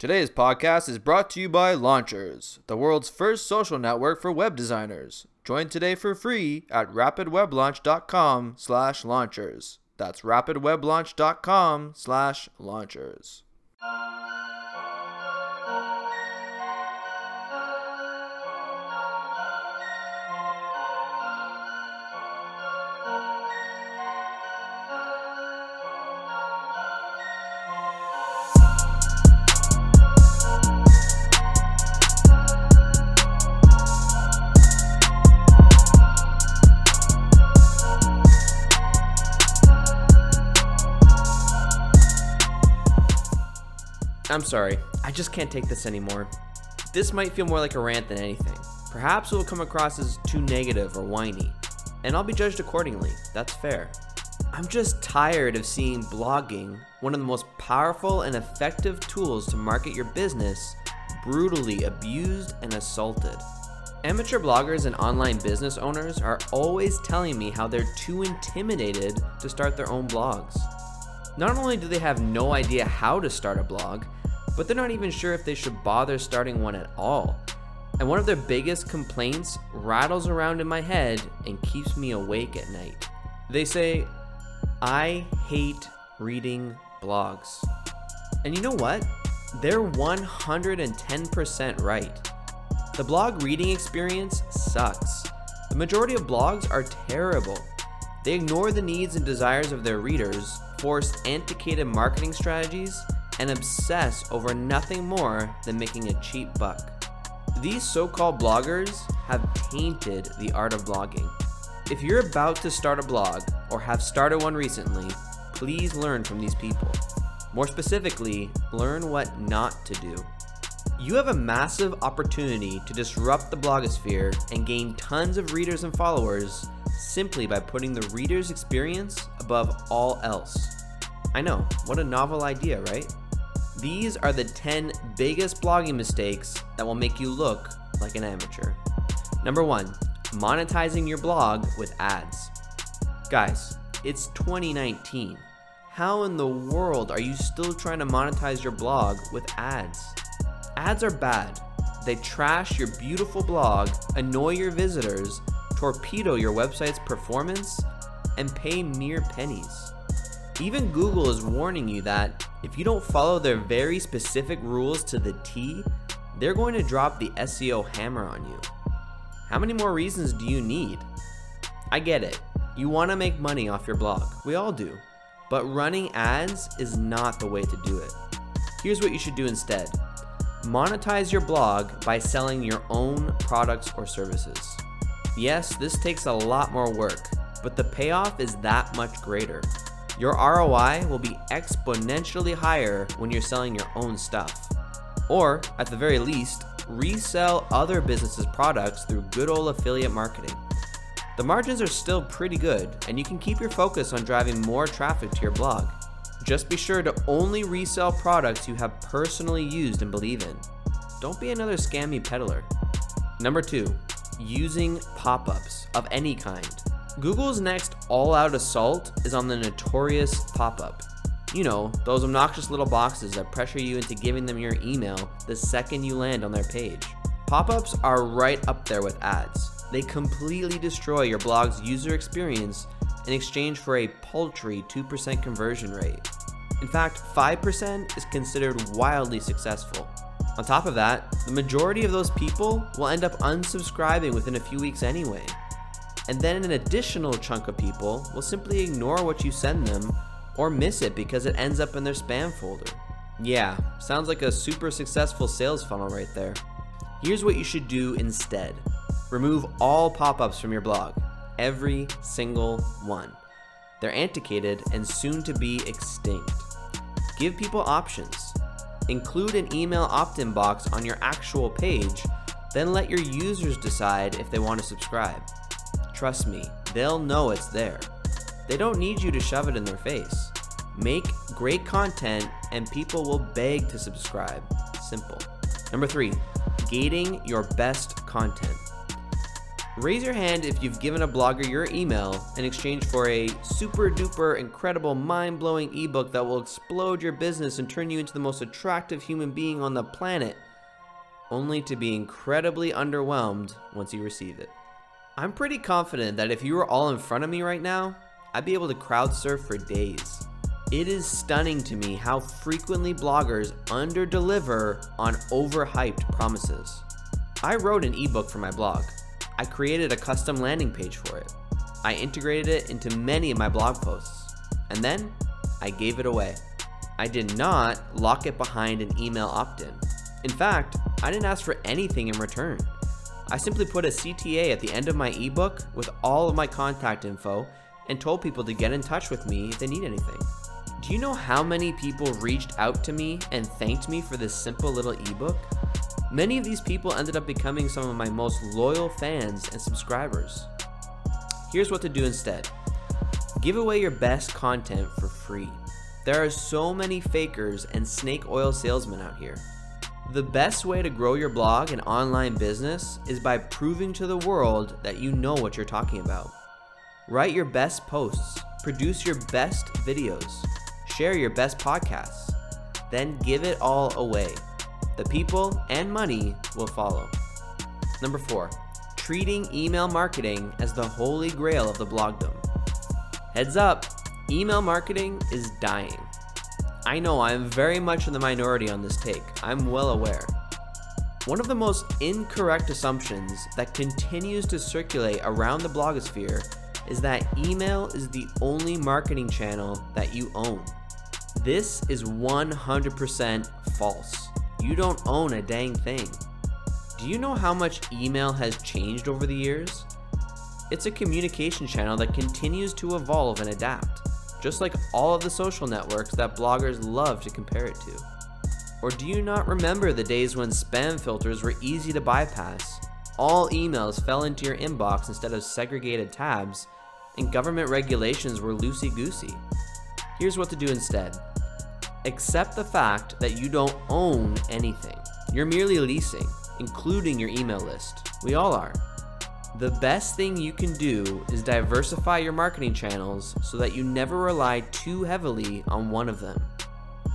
Today's podcast is brought to you by Launchers, the world's first social network for web designers. Join today for free at rapidweblaunch.com/launchers. That's rapidweblaunch.com/launchers. I'm sorry, I just can't take this anymore. This might feel more like a rant than anything. Perhaps it will come across as too negative or whiny, and I'll be judged accordingly. That's fair. I'm just tired of seeing blogging, one of the most powerful and effective tools to market your business, brutally abused and assaulted. Amateur bloggers and online business owners are always telling me how they're too intimidated to start their own blogs. Not only do they have no idea how to start a blog, but they're not even sure if they should bother starting one at all. And one of their biggest complaints rattles around in my head and keeps me awake at night. They say, I hate reading blogs. And you know what? They're 110% right. The blog reading experience sucks. The majority of blogs are terrible. They ignore the needs and desires of their readers, force antiquated marketing strategies, and obsess over nothing more than making a cheap buck. These so called bloggers have tainted the art of blogging. If you're about to start a blog or have started one recently, please learn from these people. More specifically, learn what not to do. You have a massive opportunity to disrupt the blogosphere and gain tons of readers and followers simply by putting the reader's experience above all else. I know, what a novel idea, right? These are the 10 biggest blogging mistakes that will make you look like an amateur. Number one, monetizing your blog with ads. Guys, it's 2019. How in the world are you still trying to monetize your blog with ads? Ads are bad. They trash your beautiful blog, annoy your visitors, torpedo your website's performance, and pay mere pennies. Even Google is warning you that if you don't follow their very specific rules to the T, they're going to drop the SEO hammer on you. How many more reasons do you need? I get it. You want to make money off your blog. We all do. But running ads is not the way to do it. Here's what you should do instead monetize your blog by selling your own products or services. Yes, this takes a lot more work, but the payoff is that much greater. Your ROI will be exponentially higher when you're selling your own stuff. Or, at the very least, resell other businesses' products through good old affiliate marketing. The margins are still pretty good, and you can keep your focus on driving more traffic to your blog. Just be sure to only resell products you have personally used and believe in. Don't be another scammy peddler. Number two, using pop ups of any kind. Google's next all out assault is on the notorious pop up. You know, those obnoxious little boxes that pressure you into giving them your email the second you land on their page. Pop ups are right up there with ads. They completely destroy your blog's user experience in exchange for a paltry 2% conversion rate. In fact, 5% is considered wildly successful. On top of that, the majority of those people will end up unsubscribing within a few weeks anyway. And then an additional chunk of people will simply ignore what you send them or miss it because it ends up in their spam folder. Yeah, sounds like a super successful sales funnel right there. Here's what you should do instead remove all pop ups from your blog, every single one. They're antiquated and soon to be extinct. Give people options. Include an email opt in box on your actual page, then let your users decide if they want to subscribe. Trust me, they'll know it's there. They don't need you to shove it in their face. Make great content and people will beg to subscribe. Simple. Number three, gating your best content. Raise your hand if you've given a blogger your email in exchange for a super duper incredible mind blowing ebook that will explode your business and turn you into the most attractive human being on the planet, only to be incredibly underwhelmed once you receive it. I'm pretty confident that if you were all in front of me right now, I'd be able to crowd surf for days. It is stunning to me how frequently bloggers underdeliver on overhyped promises. I wrote an ebook for my blog. I created a custom landing page for it. I integrated it into many of my blog posts. And then I gave it away. I did not lock it behind an email opt in. In fact, I didn't ask for anything in return. I simply put a CTA at the end of my ebook with all of my contact info and told people to get in touch with me if they need anything. Do you know how many people reached out to me and thanked me for this simple little ebook? Many of these people ended up becoming some of my most loyal fans and subscribers. Here's what to do instead give away your best content for free. There are so many fakers and snake oil salesmen out here. The best way to grow your blog and online business is by proving to the world that you know what you're talking about. Write your best posts, produce your best videos, share your best podcasts, then give it all away. The people and money will follow. Number four, treating email marketing as the holy grail of the blogdom. Heads up, email marketing is dying. I know I am very much in the minority on this take, I'm well aware. One of the most incorrect assumptions that continues to circulate around the blogosphere is that email is the only marketing channel that you own. This is 100% false. You don't own a dang thing. Do you know how much email has changed over the years? It's a communication channel that continues to evolve and adapt, just like all of the social networks that bloggers love to compare it to. Or do you not remember the days when spam filters were easy to bypass? All emails fell into your inbox instead of segregated tabs, and government regulations were loosey goosey. Here's what to do instead accept the fact that you don't own anything. You're merely leasing, including your email list. We all are. The best thing you can do is diversify your marketing channels so that you never rely too heavily on one of them.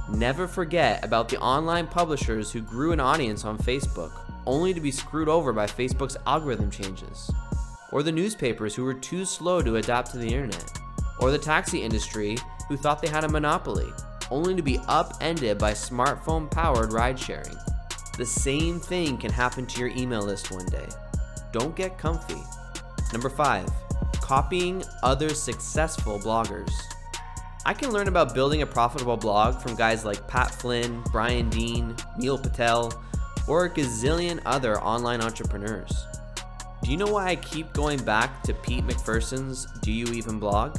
Never forget about the online publishers who grew an audience on Facebook only to be screwed over by Facebook's algorithm changes, or the newspapers who were too slow to adapt to the internet, or the taxi industry who thought they had a monopoly only to be upended by smartphone powered ride sharing. The same thing can happen to your email list one day. Don't get comfy. Number five, copying other successful bloggers. I can learn about building a profitable blog from guys like Pat Flynn, Brian Dean, Neil Patel, or a gazillion other online entrepreneurs. Do you know why I keep going back to Pete McPherson's Do You Even Blog?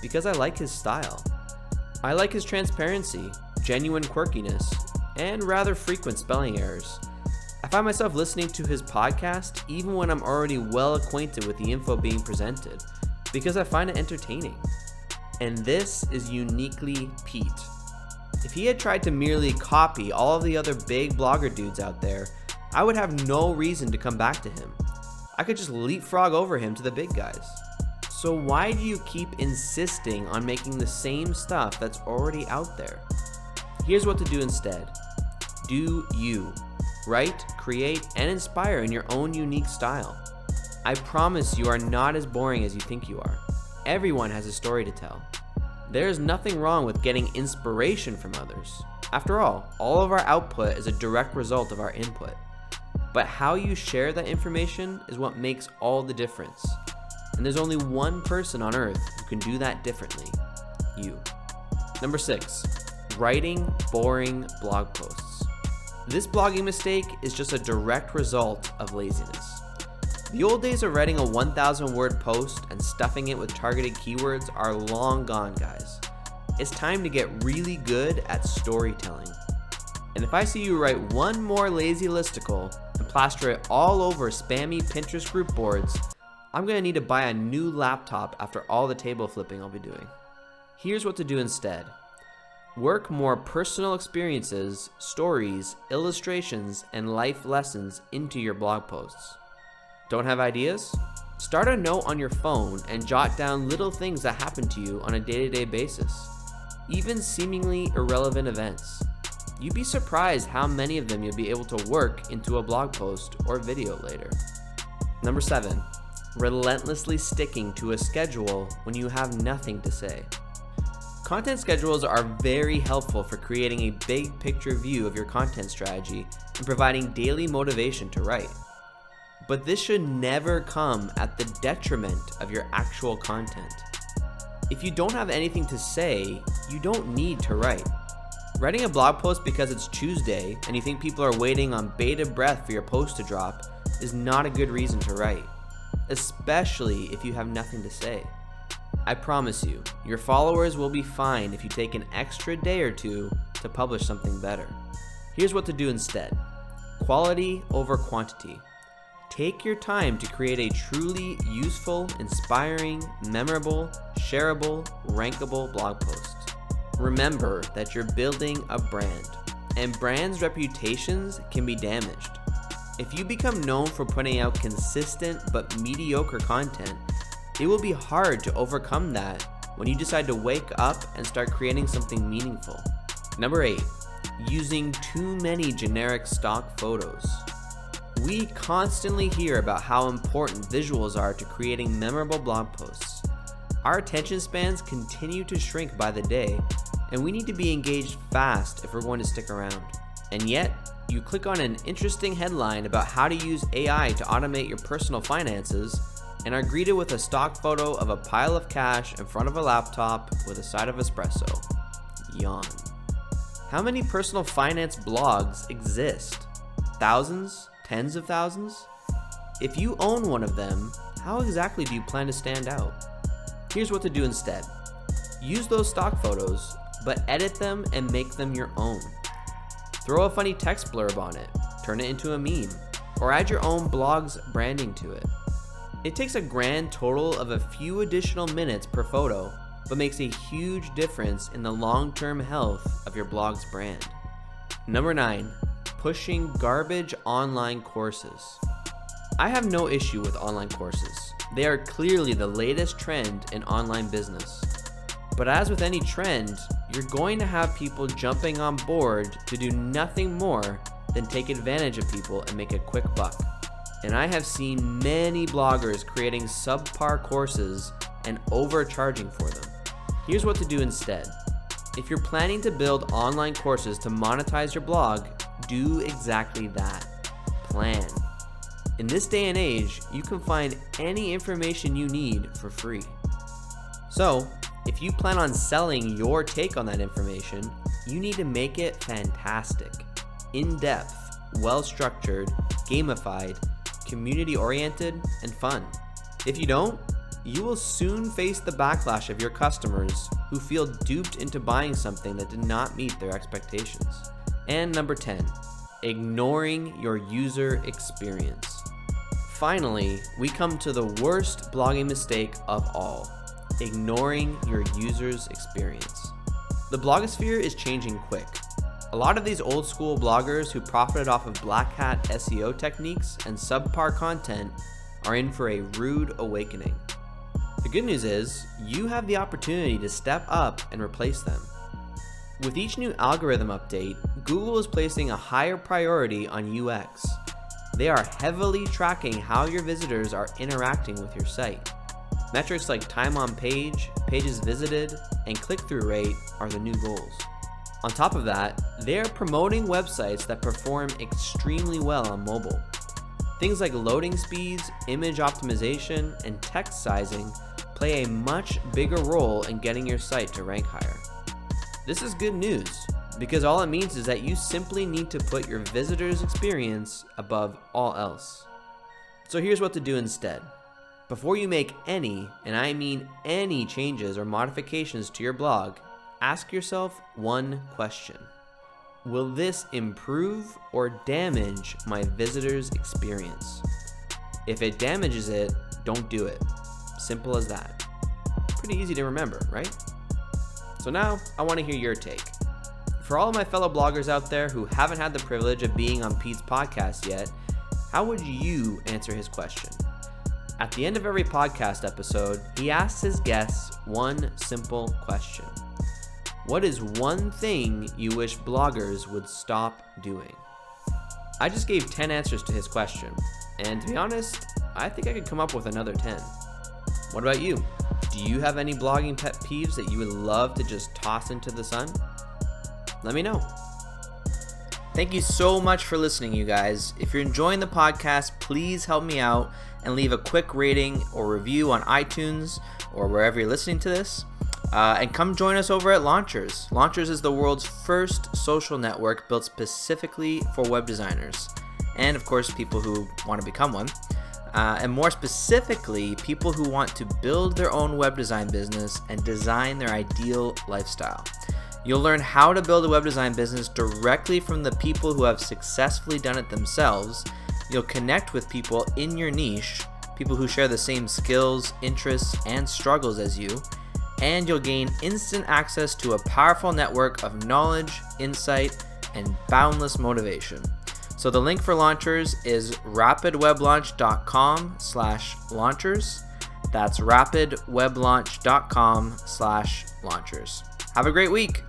Because I like his style. I like his transparency, genuine quirkiness, and rather frequent spelling errors. I find myself listening to his podcast even when I'm already well acquainted with the info being presented, because I find it entertaining. And this is uniquely Pete. If he had tried to merely copy all of the other big blogger dudes out there, I would have no reason to come back to him. I could just leapfrog over him to the big guys. So why do you keep insisting on making the same stuff that's already out there? Here's what to do instead. Do you. Write, create, and inspire in your own unique style. I promise you are not as boring as you think you are. Everyone has a story to tell. There is nothing wrong with getting inspiration from others. After all, all of our output is a direct result of our input. But how you share that information is what makes all the difference. And there's only one person on earth who can do that differently you. Number six, writing boring blog posts. This blogging mistake is just a direct result of laziness. The old days of writing a 1,000 word post and stuffing it with targeted keywords are long gone, guys. It's time to get really good at storytelling. And if I see you write one more lazy listicle and plaster it all over spammy Pinterest group boards, I'm gonna need to buy a new laptop after all the table flipping I'll be doing. Here's what to do instead work more personal experiences, stories, illustrations, and life lessons into your blog posts. Don't have ideas? Start a note on your phone and jot down little things that happen to you on a day to day basis, even seemingly irrelevant events. You'd be surprised how many of them you'll be able to work into a blog post or video later. Number seven, relentlessly sticking to a schedule when you have nothing to say. Content schedules are very helpful for creating a big picture view of your content strategy and providing daily motivation to write. But this should never come at the detriment of your actual content. If you don't have anything to say, you don't need to write. Writing a blog post because it's Tuesday and you think people are waiting on bated breath for your post to drop is not a good reason to write, especially if you have nothing to say. I promise you, your followers will be fine if you take an extra day or two to publish something better. Here's what to do instead quality over quantity. Take your time to create a truly useful, inspiring, memorable, shareable, rankable blog post. Remember that you're building a brand, and brands' reputations can be damaged. If you become known for putting out consistent but mediocre content, it will be hard to overcome that when you decide to wake up and start creating something meaningful. Number 8. Using too many generic stock photos. We constantly hear about how important visuals are to creating memorable blog posts. Our attention spans continue to shrink by the day, and we need to be engaged fast if we're going to stick around. And yet, you click on an interesting headline about how to use AI to automate your personal finances and are greeted with a stock photo of a pile of cash in front of a laptop with a side of espresso. Yawn. How many personal finance blogs exist? Thousands? Tens of thousands? If you own one of them, how exactly do you plan to stand out? Here's what to do instead use those stock photos, but edit them and make them your own. Throw a funny text blurb on it, turn it into a meme, or add your own blog's branding to it. It takes a grand total of a few additional minutes per photo, but makes a huge difference in the long term health of your blog's brand. Number 9. Pushing garbage online courses. I have no issue with online courses. They are clearly the latest trend in online business. But as with any trend, you're going to have people jumping on board to do nothing more than take advantage of people and make a quick buck. And I have seen many bloggers creating subpar courses and overcharging for them. Here's what to do instead. If you're planning to build online courses to monetize your blog, do exactly that. Plan. In this day and age, you can find any information you need for free. So, if you plan on selling your take on that information, you need to make it fantastic, in depth, well structured, gamified, community oriented, and fun. If you don't, you will soon face the backlash of your customers who feel duped into buying something that did not meet their expectations. And number 10, ignoring your user experience. Finally, we come to the worst blogging mistake of all ignoring your user's experience. The blogosphere is changing quick. A lot of these old school bloggers who profited off of black hat SEO techniques and subpar content are in for a rude awakening. The good news is, you have the opportunity to step up and replace them. With each new algorithm update, Google is placing a higher priority on UX. They are heavily tracking how your visitors are interacting with your site. Metrics like time on page, pages visited, and click through rate are the new goals. On top of that, they are promoting websites that perform extremely well on mobile. Things like loading speeds, image optimization, and text sizing play a much bigger role in getting your site to rank higher. This is good news because all it means is that you simply need to put your visitor's experience above all else. So here's what to do instead. Before you make any, and I mean any changes or modifications to your blog, ask yourself one question Will this improve or damage my visitor's experience? If it damages it, don't do it. Simple as that. Pretty easy to remember, right? So now I want to hear your take. For all my fellow bloggers out there who haven't had the privilege of being on Pete's podcast yet, How would you answer his question? At the end of every podcast episode, he asks his guests one simple question What is one thing you wish bloggers would stop doing? I just gave 10 answers to his question, and to be honest, I think I could come up with another 10. What about you? Do you have any blogging pet peeves that you would love to just toss into the sun? Let me know. Thank you so much for listening, you guys. If you're enjoying the podcast, please help me out and leave a quick rating or review on iTunes or wherever you're listening to this. Uh, and come join us over at Launchers. Launchers is the world's first social network built specifically for web designers, and of course, people who want to become one. Uh, and more specifically, people who want to build their own web design business and design their ideal lifestyle. You'll learn how to build a web design business directly from the people who have successfully done it themselves. You'll connect with people in your niche, people who share the same skills, interests, and struggles as you, and you'll gain instant access to a powerful network of knowledge, insight, and boundless motivation. So the link for launchers is rapidweblaunch.com slash launchers. That's rapidweblaunch.com slash launchers. Have a great week.